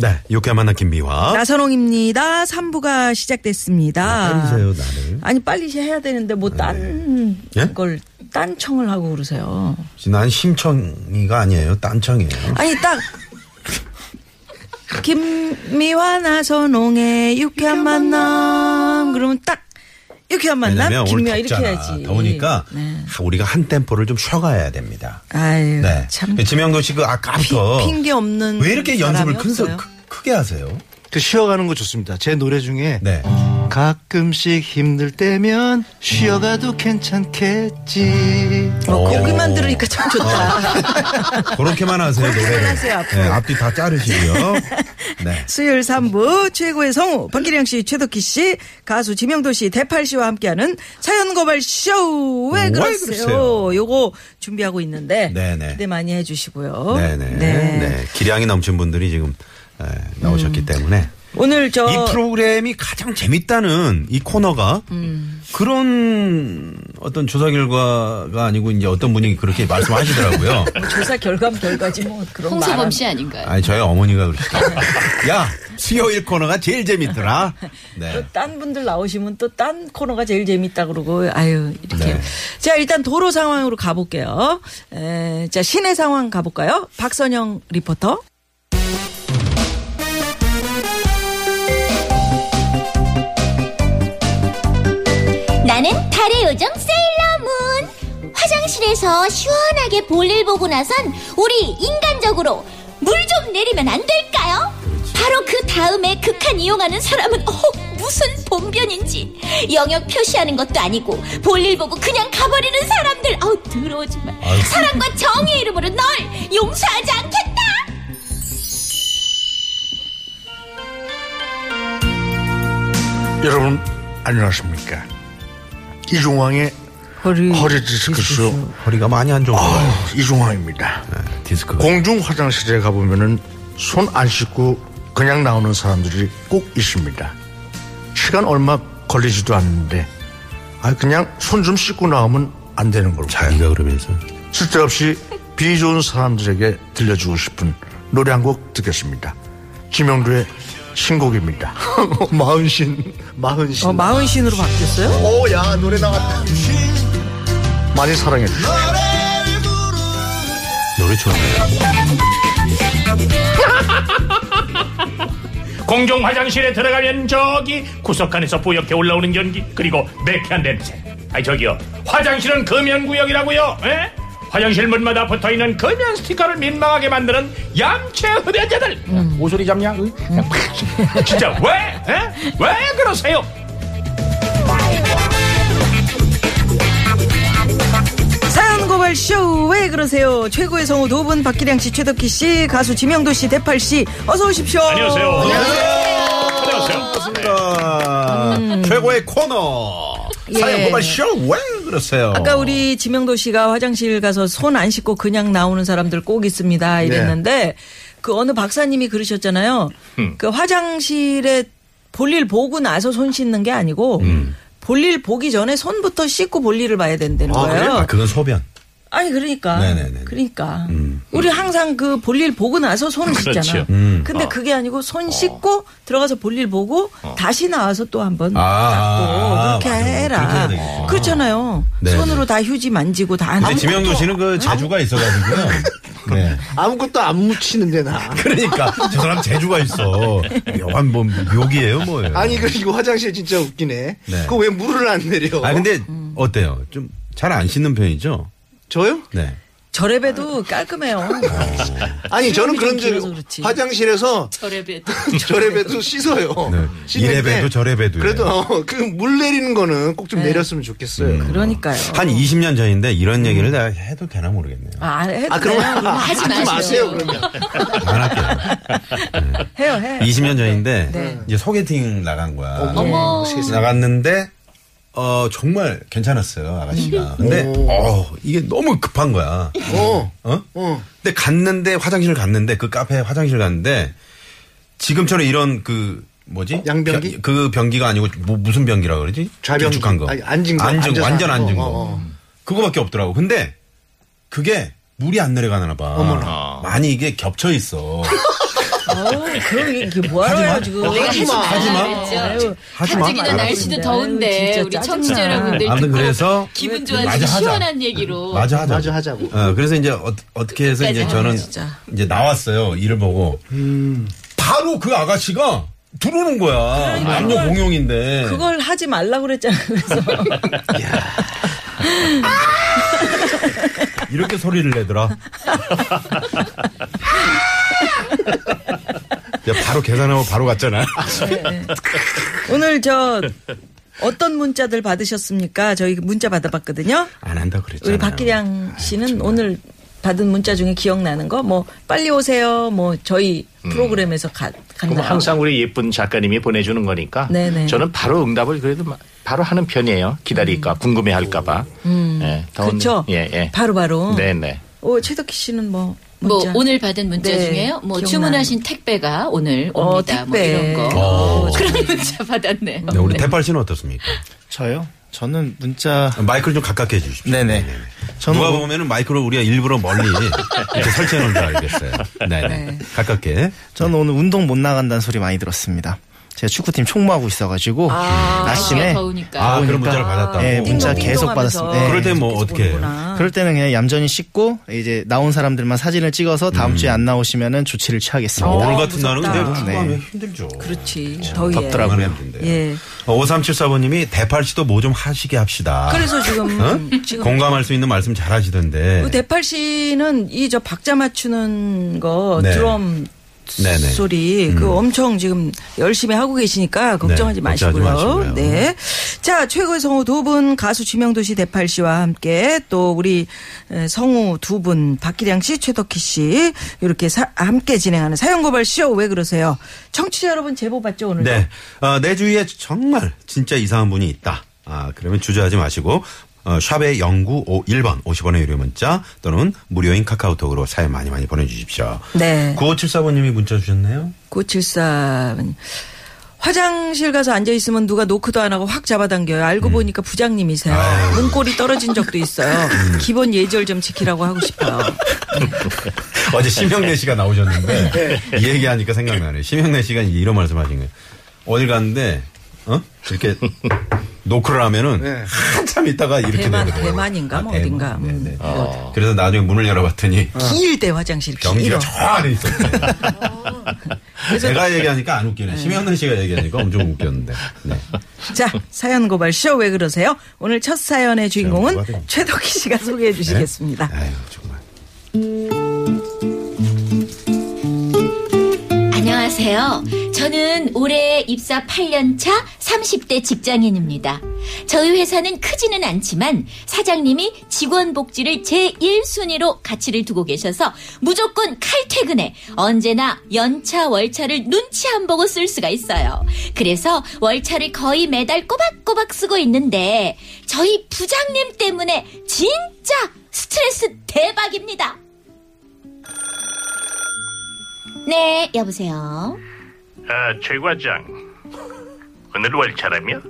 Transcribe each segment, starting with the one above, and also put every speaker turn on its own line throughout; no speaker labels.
네, 유쾌한 만남 김미화.
나선홍입니다. 3부가 시작됐습니다.
때리세요, 나를.
아니 빨리 해야 되는데 뭐 딴
예?
걸 딴 청을 하고 그러세요.
난 심청이가 아니에요. 딴 청이에요.
아니 딱 김미화 나선홍의 유쾌한 만남 그러면 딱 유쾌한 만남
왜냐면
김미화
오늘
이렇게
덥잖아.
해야지.
더우니까
네.
하, 우리가 한 템포를 좀 쉬어가야 됩니다.
아유
네.
참
지명도 씨 그 아까부터
피- 핑계 없는
왜 이렇게 연습을 큰 소,
없어요.
크, 크게 하세요?
그 쉬어가는 거 좋습니다. 제 노래 중에
네.
가끔씩 힘들 때면 쉬어가도 괜찮겠지.
어,
오.
거기만 들으니까 참 좋다.
그렇게만 하세요, 노래를.
하세요, 앞으로.
네, 앞뒤 다 자르시고요. 네.
수요일 3부 최고의 성우 박기량 씨, 최덕희 씨, 가수 지명도 씨, 대팔 씨와 함께하는 사연 고발 쇼.
왜왜
그러세요? 요거 준비하고 있는데
네네.
기대 많이 해주시고요.
네네. 네. 기량이 넘친 분들이 지금 에, 나오셨기 때문에.
오늘 저
이 프로그램이 가장 재밌다는 이 코너가
음.
그런 어떤 조사 결과가 아니고 이제 어떤 분이 그렇게 말씀하시더라고요.
뭐 조사 결과ም 결과지 뭐 그런
홍서범
말은.
씨 아닌가요?
아니 저희 어머니가 그러시더라고요. 야 수요일 코너가 제일 재밌더라. 네.
또딴 분들 나오시면 또 딴 코너가 제일 재밌다 그러고 아유 이렇게
네.
자 일단 도로 상황으로 가볼게요. 에, 자 시내 상황 가볼까요? 박선영 리포터.
나는 달의 요정 세일러문. 화장실에서 시원하게 볼일 보고 나선 우리 인간적으로 물 좀 내리면 안 될까요? 바로 그 다음에 극한 이용하는 사람은 어, 무슨 본변인지 영역 표시하는 것도 아니고 볼일 보고 그냥 가버리는 사람들 어우 더러워지 마. 사랑과 정의의 이름으로 널 용서하지 않겠다
여러분 안녕하십니까? 이중왕의
허리
허리 디스크쇼
허리가 많이 안 좋아요.
아, 이중왕입니다.
디스크.
공중 화장실에 가보면은 손 안 씻고 그냥 나오는 사람들이 꼭 있습니다. 시간 얼마 걸리지도 않는데 아 그냥 손 좀 씻고 나오면 안 되는 걸까요?
자기가 그러면서
쓸데없이 비 좋은 사람들에게 들려주고 싶은 노래 한 곡 듣겠습니다. 지명도의 신곡입니다. 마흔신, 마흔신.
어, 마흔신으로 바뀌었어요?
오, 야, 노래 나왔다. 많이 사랑해 주세요.
노래 좋네요.
공중 화장실에 들어가면 저기 구석칸에서 뿌옇게 올라오는 연기 그리고 매캐한 냄새 아니 저기요 화장실은 금연구역이라고요 에? 화장실 문마다 붙어있는 금연 스티커를 민망하게 만드는 얌체 흡연자들 모서리 잡냐 으? 진짜 왜? 에? 왜 그러세요?
사연 고발 쇼 왜 그러세요? 최고의 성우 두분 박기량 씨, 최덕희 씨, 가수 지명도 씨, 대팔 씨 어서 오십시오.
안녕하세요 안녕하세요
반갑습니다. 음. 최고의 코너. 사연
예.
고발 쇼 왜 그러세요?
아까 우리 지명도 씨가 화장실 가서 손 안 씻고 그냥 나오는 사람들 꼭 있습니다 이랬는데 그 어느 박사님이 그러셨잖아요. 그 화장실에 볼일 보고 나서 손 씻는 게 아니고 볼일 보기 전에 손부터 씻고 볼일을 봐야 된다는
아,
거예요.
아, 그건 소변.
아니 그러니까
네네네.
그러니까
음.
우리 항상 그 볼일 보고 나서 손을
그렇죠.
씻잖아.
음.
근데 그게 아니고 손 씻고 들어가서 볼일 보고 다시 나와서 또 한번
아,
닦고
아,
그렇게
맞아요.
해라.
그렇게 해야 되겠구나.
그렇잖아요.
네네.
손으로 다 휴지 만지고 다
근데 지명도 씨는 그 재주가 있어가지고요. 네.
아무것도 안 묻히는데 나.
그러니까 저 사람 재주가 있어. 묘한 뭐 묘기예요 뭐예요.
아니 그리고 화장실 진짜 웃기네.
네.
그거 왜 물을 안 내려?
아 근데 어때요? 좀 잘 안 씻는 편이죠?
저요?
네.
저래봬도 깔끔해요.
아니 저는 그런
그렇지.
화장실에서
저래봬도.
저래봬도 씻어요.
네.
씻을
이래
때
봬도 저래 봬도.
그래도 그물 내리는 거는 꼭 좀
네.
내렸으면 좋겠어요.
그러니요
한 20년 전인데 이런 얘기를 내가 해도 되나 모르겠네요.
아, 해도
아. 그러면
하지
하지 마세요
마세요.
그러면.
안 할게요.
해요, 해.
20년 전인데
네.
이제 소개팅 나간 거야.
어머.
나갔는데 어 정말 괜찮았어요 아가씨가. 근데
오.
어 이게 너무 급한 거야.
어.
어?
어.
근데 갔는데 화장실 갔는데 그 카페 화장실 갔는데 지금처럼 이런 그 뭐지?
양변기?
변- 그 변기가 아니고 뭐 무슨 변기라 그러지?
좌변기.
길쭉한 거.
아니, 앉은 거,
앉은
앉아서
완전
하는
앉은
거.
거.
어, 어.
그거밖에 없더라고. 근데 그게 물이 안 내려가나 봐.
어머나.
많이 이게 겹쳐 있어.
어, 그럼 이게 뭐하러 지금.
어, 하지 마.
하지 마.
아유,
하지 마.
당장이나 날씨도
아유,
더운데 우리. 청취자 여러분들
아무튼 그래서
기분
맞아,
좋아지고
하자.
시원한 얘기로
마저 하자.
마저 하자고.
어, 그래서 이제 어, 떻게 해서 이제
맞아.
저는
진짜.
이제 나왔어요. 일을 보고. 바로 그 아가씨가 들어오는 거야. 남녀 공용인데.
그걸 하지 말라고 그랬잖아. 그래서.
이렇게 소리를 내더라. 야, 바로 계산하고 바로 갔잖아.
오늘 저 어떤 문자들 받으셨습니까? 저희 문자 받아봤거든요.
안 한다 그랬잖아요.
우리 박기량 씨는 오늘 받은 문자 중에 기억나는 거? 뭐 빨리 오세요. 뭐 저희 프로그램에서 가,
그럼
간다.
항상 우리 예쁜 작가님이 보내주는 거니까
네네.
저는 바로 응답을 그래도 마- 바로 하는 편이에요. 기다릴까 궁금해 할까봐. 예, 더운-
그렇죠.
예, 예.
바로 바로.
네네.
오 최덕희 씨는
뭐뭐
문자.
오늘 받은 문자
네,
중에요. 뭐
기억나는.
주문하신 택배가 오늘
어,
옵니다.
택배.
뭐 이런 거.
어.
그런 문자 받았네요.
네, 우리
네.
태팔 씨는 어떻습니까?
저요? 저는 문자
마이크를 좀 가깝게 해주십시오.
네네. 저는
누가
오-
보면은 마이크를 우리가 일부러 멀리 이렇게 설치해 놓은 줄 알겠어요. 네네.
네.
가깝게.
저는 오늘 운동 못 나간다는 소리 많이 들었습니다. 제가 축구팀 총무하고 있어가지고 아침에
날씨가 더우니까.
아, 그런
그러니까.
문자를 받았다고.
네, 문자
띵동
계속
띵동하면서
받았습니다. 네.
그럴 땐뭐
계속
어떻게 해요?
보는구나.
그럴 때는 그냥 얌전히 씻고 이제 나온 사람들만 사진을 찍어서 다음 주에 안 나오시면은 조치를 취하겠습니다.
어, 오늘
어,
같은 날은
무섭다.
근데 축구하면
네.
힘들죠.
그렇지. 더위에.
덥더라고요.
예.
어, 5374번님이 대팔 씨도 뭐 좀 하시게 합시다.
그래서 지금
어?
지금
공감할 수 있는 말씀 잘 하시던데.
그 대팔 씨는 이 저 박자 맞추는 거
네.
드럼
네네.
소리 그 엄청 지금 열심히 하고 계시니까 걱정하지
네, 걱정하지
마시고요.
마시고요.
네. 자, 최고의 성우 두 분 가수 지명도시 대팔 씨와 함께 또 우리 에, 성우 두 분 박기량 씨, 최덕희 씨 이렇게 사- 함께 진행하는 사연 고발 쇼 왜 그러세요? 청취자 여러분 제보 받죠 오늘?
네. 어, 내 주위에 정말 진짜 이상한 분이 있다. 아, 그러면 주저하지 마시고, 어, 샵의 0951번 50원의 유료 문자 또는 무료인 카카오톡으로 사연 많이 많이 보내주십시오.
네.
9574번님이 문자 주셨네요.
974. 화장실 가서 앉아 있으면 누가 노크도 안 하고 확 잡아당겨요. 알고 보니까 부장님이세요.
아유.
문골이 떨어진 적도 있어요. 기본 예절 좀 지키라고 하고 싶어요.
어제 심형래 씨가 나오셨는데 이 얘기하니까 생각나네. 심형래 씨가 이런 말씀하신 거예요. 어딜 갔는데 어 이렇게 노크를 하면은
네.
한참 있다가 이렇게
대만,
되거든요.
대만인가 뭐
대만.
어딘가.
네,
음.
네. 그래서 나중에 문을 열어봤더니
길대 화장실
경기가
길어.
저 안에 있었대. 제가 얘기하니까 안 웃기네. 심형래 씨가 얘기하니까 엄청 웃겼는데. 네.
자, 사연 고발 쇼 왜 그러세요? 오늘 첫 사연의 주인공은. 최덕희 씨가 소개해 주시겠습니다.
아유
안녕하세요. 저는 올해 입사 8년차 30대 직장인입니다. 저희 회사는 크지는 않지만 사장님이 직원 복지를 제1순위로 가치를 두고 계셔서 무조건 칼퇴근에 언제나 연차 월차를 눈치 안 보고 쓸 수가 있어요. 그래서 월차를 거의 매달 꼬박꼬박 쓰고 있는데 저희 부장님 때문에 진짜 스트레스 대박입니다. 네, 여보세요.
아, 최 과장. 오늘 월차라며?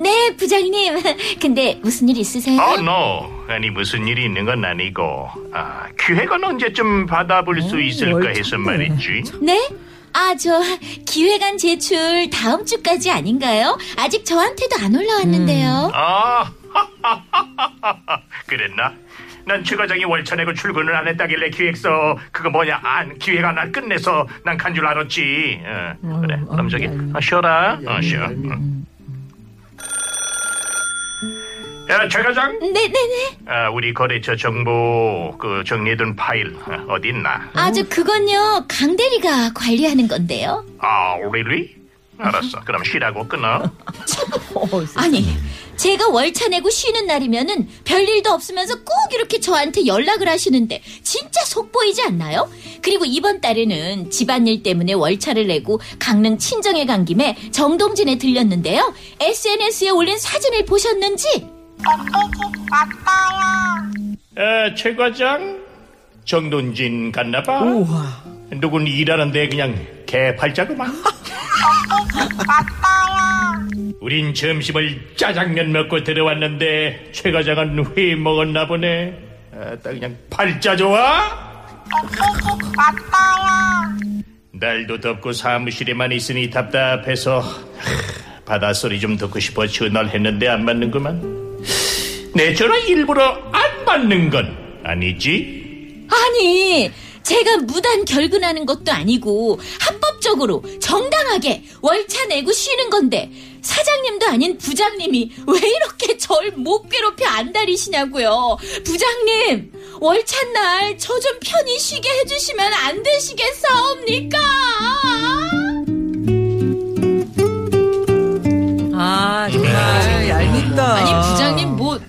네, 부장님. 근데 무슨 일 있으세요?
어, no. 아니 무슨 일이 있는 건 아니고 아, 기획은 언제쯤 받아볼 수 있을까 해서 말이지.
네? 아, 저 기획안 제출 다음 주까지 아닌가요? 아직 저한테도 안 올라왔는데요.
아, 그랬나? 난최 과장이 월차 내고 출근을 안 했다길래 기획서 그거 뭐냐 안 기획안 안 끝내서 난 간 줄 알았지. 어, 그래. 그럼 저기 아, 쉬어라. 어, 쉬어. 응. 야, 최 과장.
네네네.
아, 우리 거래처 정보 그 정리해둔 파일 어, 어디 있나?
아주 그건요 강 대리가 관리하는 건데요.
아, really? 알았어. 그럼 쉬라고 끊어.
아니 제가 월차 내고 쉬는 날이면은 별일도 없으면서 꼭 이렇게 저한테 연락을 하시는데 진짜 속 보이지 않나요? 그리고 이번 달에는 집안일 때문에 월차를 내고 강릉 친정에 간 김에 정동진에 들렸는데요. SNS에 올린 사진을 보셨는지?
아, 최 과장. 정돈진 갔나봐.
우와.
누군 일하는데 그냥 개팔자구만. 우린 점심을 짜장면 먹고 들어왔는데 최 과장은 회 먹었나 보네. 아, 딱 그냥 팔자 좋아? 날도 덥고 사무실에만 있으니 답답해서 하, 바닷소리 좀 듣고 싶어 전화를 했는데 안 받는구만. 내 전화 일부러 안 받는 건 아니지?
아니, 제가 무단 결근하는 것도 아니고 합법적으로 정당하게 월차 내고 쉬는 건데 사장님도 아닌 부장님이 왜 이렇게 절 못 괴롭혀 안달이시냐고요. 부장님, 월차 날 저 좀 편히 쉬게 해주시면 안 되시겠사옵니까?
아, 정말 얄밉다.
아니 부장님 뭐, 뭐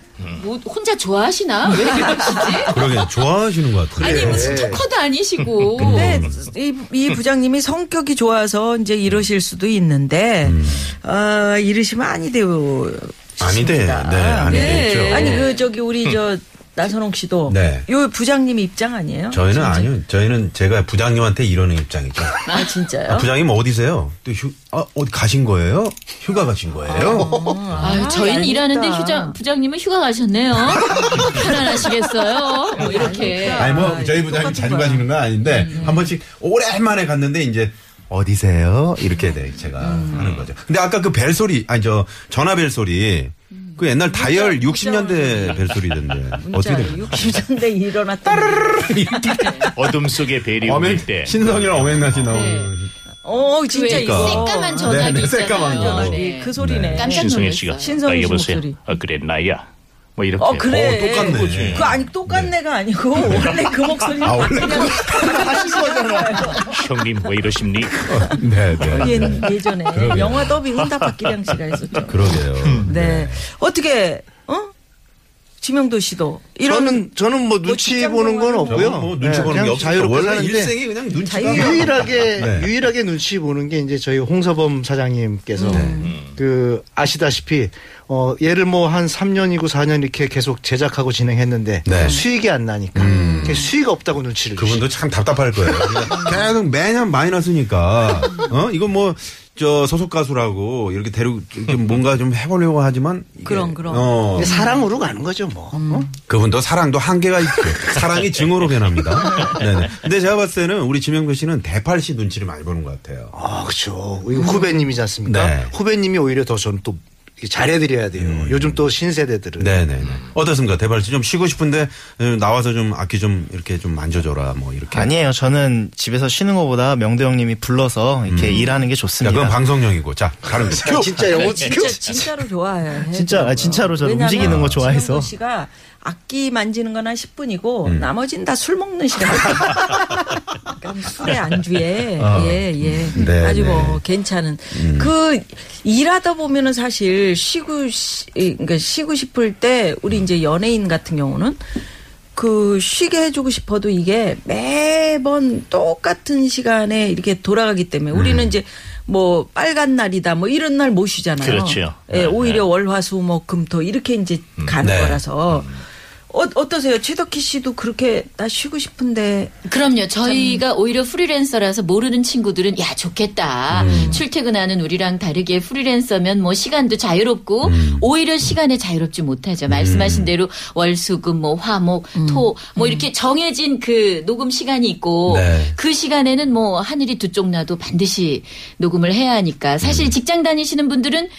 혼자 좋아하시나? 왜 그러시지?
그러게 좋아하시는 것 같아요.
아니 무슨 토커도 아니시고.
근데 이, 이 부장님이 성격이 좋아서 이제 이러실 수도 있는데, 아, 이러시면 아니 돼요.
아니대, 네, 아니겠죠.
아니, 그, 저기, 우리 저, 나선홍 씨도.
네.
요 부장님 입장 아니에요?
저희는
진짜?
아니요. 저희는 제가 부장님한테 이러는 입장이죠.
아, 진짜요?
아, 부장님 어디세요? 또 휴, 아, 어디 가신 거예요? 휴가 가신 거예요?
아유, 저희는. 일하는데 휴장, 부장님은 휴가 가셨네요. 편안하시겠어요? 뭐 이렇게.
아니 뭐 저희 부장님 자주 가시는 건 아닌데 한 번씩 오랜만에 갔는데 이제 어디세요? 이렇게 네, 제가 하는 거죠. 근데 아까 그 벨 소리 아니 저 전화 벨 소리 그 옛날 다이얼 60년대 벨소리던데 어떻게 된
60년대 일어났다.
어둠 속에 벨이
어멘
울릴 때
신성이랑 어멘나시 나오는
어, 진짜
왜
이거.
새까만 전화기
네, 네. 새까만 거.
전화기.
네.
그 소리네.
깜짝
신성현 씨가
놀랐어요.
신성희
아,
씨
여보세요.
목소리.
아, 그래 나야. 뭐 이렇게.
어, 그래.
어, 똑같네.
그 아니, 똑같네가 아니고, 원래 그 목소리.
아, 원래
그냥 하신 거잖아.
형님 왜 이러십니까?
네, 네.
예, 예전에 영화 더빙은 다 박기량 씨가 했었죠.
그러게요.
네. 어떻게, 어? 지명도 씨도. 이런
저는 저는 뭐 눈치
직장
보는 건 없고요.
뭐 눈치
네,
보는
그냥
게 없어요.
자유롭게
원래
사는데
일생이 그냥 눈치가
자유-
유일하게
네.
유일하게 눈치 보는 게 이제 저희 홍서범 사장님께서 그 아시다시피 어 예를 뭐 한 3년이고 4년 이렇게 계속 제작하고 진행했는데
네.
수익이 안 나니까 그 수익 없다고 눈치를
그분도 참 답답할 거예요. 계속 매년 마이너스니까, 어? 이건 뭐, 저, 소속 가수라고 이렇게 데리고 좀 뭔가 좀 해보려고 하지만.
그럼, 그럼.
어.
사랑으로 가는 거죠 뭐. 어?
그분도 사랑도 한계가 있죠. 사랑이 증오로 변합니다. 네네. 근데 제가 봤을 때는 우리 지명도 씨는 대팔 씨 눈치를 많이 보는 것 같아요.
아 그렇죠. 후배님이지 않습니까?
네.
후배님이 오히려 더 저는 또 잘해드려야 돼요. 요즘 또 신세대들은.
네네네. 어떻습니까? 대팔 씨좀 쉬고 싶은데 어, 나와서 좀 악기 좀 이렇게 좀 만져줘라 뭐 이렇게.
아니에요. 저는 집에서 쉬는 것보다 명도 형님이 불러서 이렇게 일하는 게
자,
좋습니다.
그건 방송용이고. 자, 다른 거.
자, 진짜 영어
진짜 진짜로 좋아해.
진짜, 아, 진짜로 저는 움직이는 거 좋아해서.
씨가 악기 만지는 건 한 10분이고
음.
나머지는 다 술 먹는 시간. 그러니까 술의 안주에 예, 예.
어. 네,
아주 뭐
네.
괜찮은 그 일하다 보면은 사실 쉬고 시, 그러니까 쉬고 싶을 때 우리 이제 연예인 같은 경우는 그 쉬게 해주고 싶어도 이게 매번 똑같은 시간에 이렇게 돌아가기 때문에 우리는 이제 뭐 빨간 날이다 뭐 이런 날 못 쉬잖아요.
그렇죠.
예,
네,
오히려
네.
월화수목금토 이렇게 이제 가는
네.
거라서 어, 어떠세요? 최덕희 씨도 그렇게 나 쉬고 싶은데
그럼요. 저희가 오히려 프리랜서라서 모르는 친구들은 야 좋겠다. 출퇴근하는 우리랑 다르게 프리랜서면 뭐 시간도 자유롭고 오히려 시간에 자유롭지 못하죠. 말씀하신 대로 월수금 뭐 화목 토 뭐 이렇게 정해진 그 녹음 시간이 있고
네.
그 시간에는 뭐 하늘이 두 쪽 나도 반드시 녹음을 해야 하니까 사실 직장 다니시는 분들은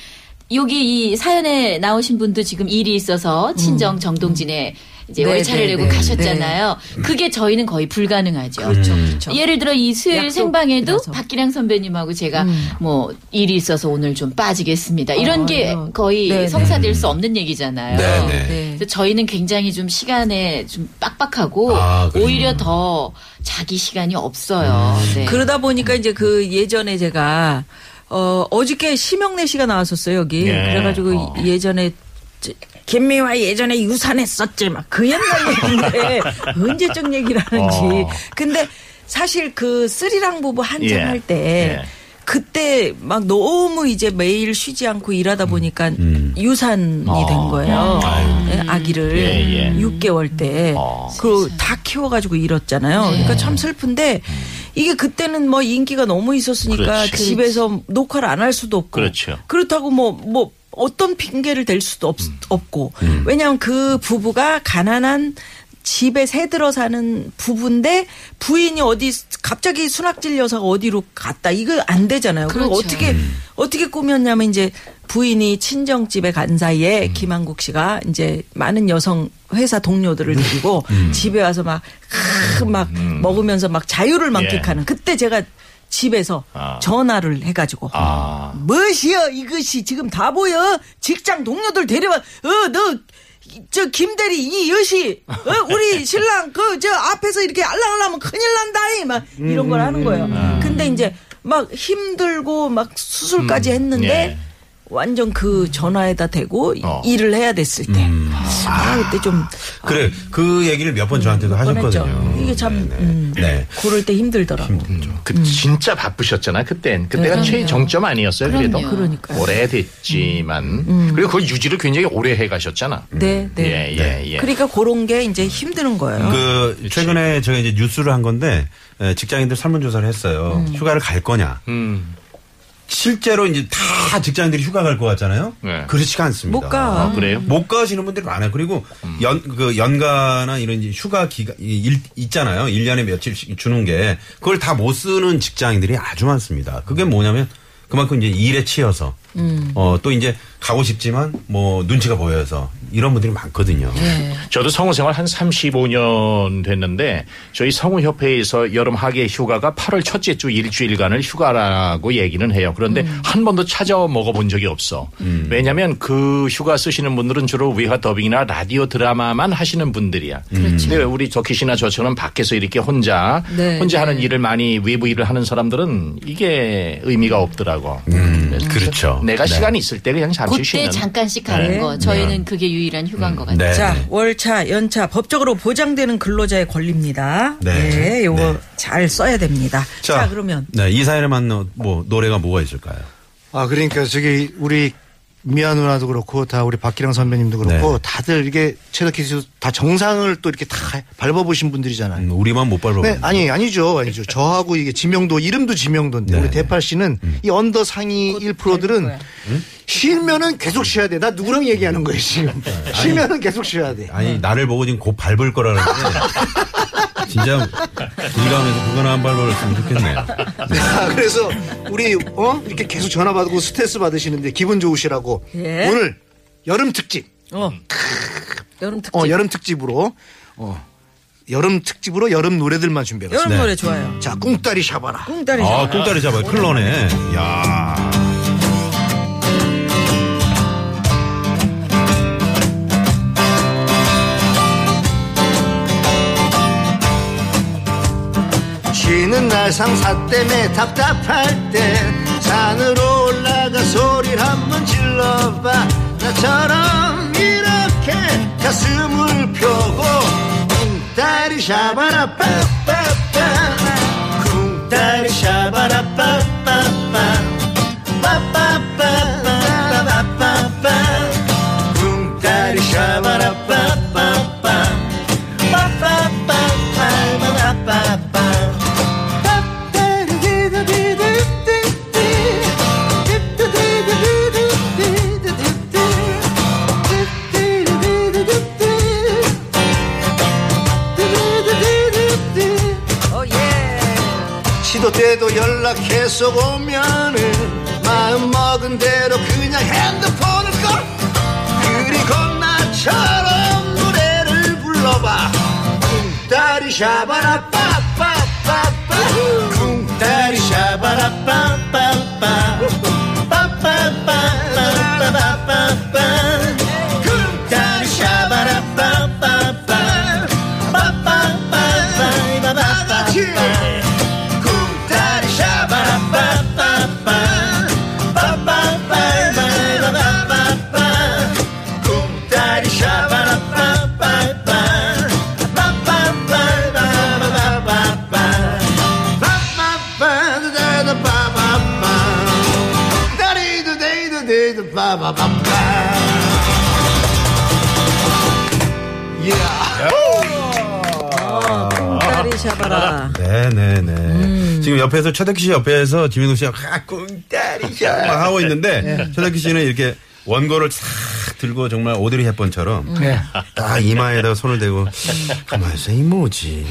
여기 이 사연에 나오신 분도 지금 일이 있어서 친정 정동진에 이제
네,
월차를
네,
내고
네.
가셨잖아요. 그게 저희는 거의 불가능하죠.
그렇죠, 그렇죠.
예를 들어 이 수요일 생방에도
이라서.
박기량 선배님하고 제가 뭐 일이 있어서 오늘 좀 빠지겠습니다. 이런
어,
게. 거의
네, 네.
성사될 수 없는 얘기잖아요.
네, 네.
네.
그래서 저희는 굉장히 좀 시간에 좀 빡빡하고
아?
오히려 더 자기 시간이 없어요. 네.
그러다 보니까 이제 그 예전에 제가 어 어저께 심영래 씨가 나왔었어요 여기
예.
그래가지고
어.
예전에 저- 김미화 예전에 유산했었지 막 그 옛날 얘기인데 언제적 얘기를 하는지
어.
근데 사실 그 쓰리랑 부부 한참
예.
할때
예.
그때 막 너무 이제 매일 쉬지 않고 일하다 보니까 유산이
어.
된 거예요. 예, 아기를
예, 예.
6개월 때.
어.
그리고 다 키워가지고 잃었잖아요. 그러니까 참 슬픈데 이게 그때는 뭐 인기가 너무 있었으니까
그렇지.
집에서 녹화를 안 할 수도 없고.
그렇죠.
그렇다고 뭐, 뭐, 어떤 핑계를 댈 수도 없, 없고. 왜냐하면 그 부부가 가난한 집에 새 들어 사는 부부인데 부인이 어디 갑자기 순학질 여사가 어디로 갔다. 이거 안 되잖아요. 그리고
그렇죠.
어떻게 어떻게 꾸몄냐면 이제 부인이 친정집에 간 사이에 김한국 씨가 이제 많은 여성 회사 동료들을 데리고 집에 와서 막, 크, 막 먹으면서 막 자유를 만끽하는 그때 제가 집에서
아.
전화를 해가지고
아.
무엇이여 이것이 지금 다 보여? 직장 동료들 데려와. 어 너 저 김대리 이 여시 어? 우리 신랑 그 저 앞에서 이렇게 알랑알랑하면 큰일 난다이 막 이런 걸 하는 거예요. 근데 이제 막 힘들고 막 수술까지 했는데
예.
완전 그 전화에다 대고
어.
일을 해야 됐을 때 아, 그때 좀
그래 그 얘기를 몇 번 저한테도 하셨거든요.
뻔했죠. 이게 참
네, 네.
음,
네.
고를 때 힘들더라고
그 진짜 바쁘셨잖아 그땐 그때가
그럼요.
최정점 아니었어요 그래도
그럼요.
그러니까요.
오래됐지만 그리고 그걸 유지를 굉장히 오래 해 가셨잖아
네, 네.
예, 예, 예.
그러니까 그런 게 이제 힘드는 거예요.
그 최근에 제가 이제 뉴스를 한 건데 에, 직장인들 설문조사를 했어요. 휴가를 갈 거냐?
음.
실제로 이제 다 직장인들이 휴가 갈 것 같잖아요.
네.
그렇지가 않습니다.
못 가.
아, 그래요?
못 가시는 분들이 많아요. 그리고 연, 그 연가나 이런 이제 휴가 기간, 이- 일, 있잖아요. 1년에 며칠씩 주는 게 그걸 다 못 쓰는 직장인들이 아주 많습니다. 그게 뭐냐면 그만큼 이제 일에 치여서 어, 또 이제 가고 싶지만 뭐 눈치가 보여서 이런 분들이 많거든요.
저도 성우 생활 한 35년 됐는데 저희 성우협회에서 여름 하계 휴가가 8월 첫째 주 일주일간을 휴가라고 얘기는 해요. 그런데 한 번도 찾아 먹어본 적이 없어. 왜냐하면 그 휴가 쓰시는 분들은 주로 위화 더빙이나 라디오 드라마만 하시는 분들이야. 근데 우리 저키 씨나 저처럼 밖에서 이렇게 혼자
네,
혼자
네.
하는 일을 많이 외부 일을 하는 사람들은 이게 의미가 없더라고. 그래서
그렇죠.
내가
네.
시간이 있을 때 그냥 잠시
그때. 잠깐씩 가는
네.
거. 저희는 그게 유일한 휴가인 것 같아요.
네.
자, 월차, 연차 법적으로 보장되는 근로자의 권리입니다.
네.
네. 요거
네.
잘 써야 됩니다. 자, 그러면
네, 이 사연에 맞는 뭐 노래가 뭐가 있을까요?
아 그러니까 저기 우리 미아 누나도 그렇고 다 우리 박기랑 선배님도 그렇고
네.
다들 이게 체더키스 다 정상을 또 이렇게 다 밟아보신 분들이잖아요.
음, 우리만 못 밟아.
네, 아니 아니죠, 아니죠. 저하고 이게 지명도 이름도 지명도인데
네.
우리 대팔 씨는 이 언더 상위 1%들은
거야.
쉬면은 계속 쉬어야 돼. 나 누구랑 얘기하는 거예요 지금. 쉬면은 계속 쉬어야 돼.
아니 나를 보고 지금 곧 밟을 거라는데 진짜 일감에서 그거나 한 밟았으면 좋겠네요.
아, 그래서 우리 어 이렇게 계속 전화 받고 스트레스 받으시는데 기분 좋으시라고
예.
오늘 여름 특집,
어. 여름 특집.
어 여름 특집으로 어 여름 특집으로 여름 노래들만 준비해봤습니다.
여름
네.
노래 좋아요.
자, 꿍따리 샤바라.
꿍따리.
아, 꽁다리 잡아요. 클로네. 야.
쉬는 날 상사 때문에 답답할 때 산으로 올라가 소리를 한번 질러봐. 나처럼 이렇게 가슴을 펴고 쿵따리 샤바라 빠빠빠. 쿵따리 샤바라 빠빠빠 계속 오면은 마음 먹은 대로 그냥 핸드폰을 꺼. 그리고 나처럼 노래를 불러봐. 딸이 샤바 샤바라.
네네네. 지금 옆에서 최덕기 씨 옆에서 지민우 씨가 아, 꿍따리샤 막 하고 있는데 최덕기 씨는 이렇게 원고를 싹 들고 정말 오드리 헵번처럼
네.
딱 이마에다가 손을 대고 가만히 있어 이 뭐지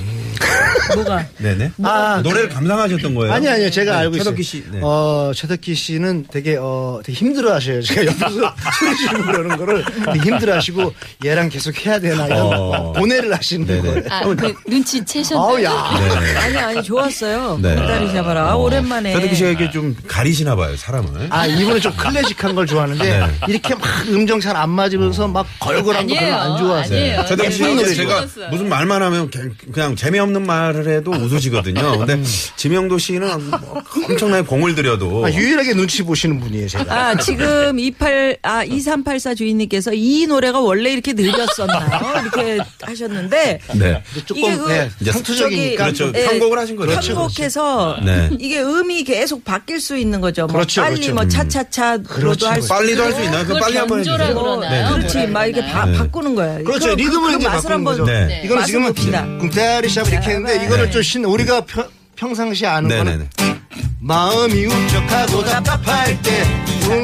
뭐가?
네네
아,
노래를 감상하셨던 거예요?
아니 아니요 제가
네,
알고 있어요.
최덕기 씨 네.
어 최덕기 씨는 되게 어 되게 힘들어하셔요. 제가 옆에서 소리 지르고 그러는 거를 되게 힘들어하시고 얘랑 계속 해야 되나 이런
어.
고뇌를 하시는
네네.
거예요.
아, 그 눈치 채셨나요?
아우 야.
네.
아니 아니 좋았어요.
네.
꽁다리 샤바라. 아, 오랜만에.
최덕기 씨가 이렇게 좀 가리시나 봐요 사람을
아 이분은 좀 클래식한 걸 좋아하는데
네.
이렇게 막 음정 잘안 맞으면서 막 걸걸한 거 별로 안 좋아하세요.
씨는
네.
제가
좋았어요.
무슨 말만 하면 그냥, 그냥 재미없는 말을 해도 웃으시거든요. 근데 지명도 씨는 뭐 엄청나게 공을 들여도
아, 유일하게 눈치 보시는 분이에요 제가.
아, 지금 28, 아, 2384 주인님께서 이 노래가 원래 이렇게 느렸었나요? 이렇게 하셨는데.
네.
조금
이게 그,
네,
이제
상투적이니까
그렇죠.
예,
편곡을 하신 거죠.
편곡해서
네.
이게 음이 계속 바뀔 수 있는 거죠. 뭐
그렇죠,
빨리
그렇죠.
뭐 차차차로도
그렇죠,
할수
빨리도 할 수 있나요? 그 빨리 한번 해주세요.
그러나요?
네,
그렇지. 막 이렇게 바,
네.
바꾸는 거예요.
그렇죠.
그-
리듬을
그
이제
맛을
바꾸는
한번
거죠.
네.
이거는
맛을
지금은
봅시다.
궁따리샵 이렇게 했는데 이거는 좀 신, 우리가 평, 평상시에 아는
네네네.
거는 마음이 울적하고 답답할 때 웅,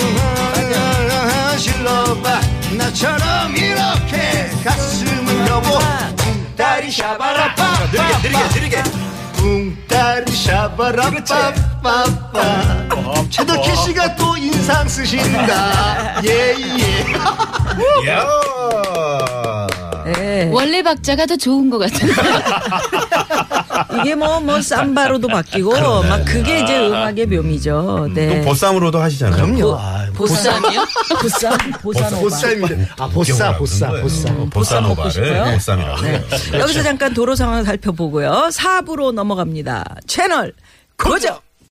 실러봐 나처럼 이렇게 가슴을 여보 궁따리 샤바라빠 느리게 느리게 느리게 궁따리 샤바라 빠빠빠. 최덕희 씨가 또 인상 쓰신다. 예예.
이 야.
예.
원래 박자가 더 좋은 것 같은데.
이게 뭐, 뭐, 삼바로도 바뀌고, 막 그게 이제 음악의 묘미죠. 네.
또 보쌈으로도 하시잖아요.
그럼요
보-
아,
보쌈이요?
보쌈, 보사노바.
보쌈입니다 아 보싸 보싸
먹고
보쌈노바를
싶어요?
보쌈이라고.
네. 여기서 잠깐 도로 상황 살펴보고요. 4부로 넘어갑니다. 채널 고정!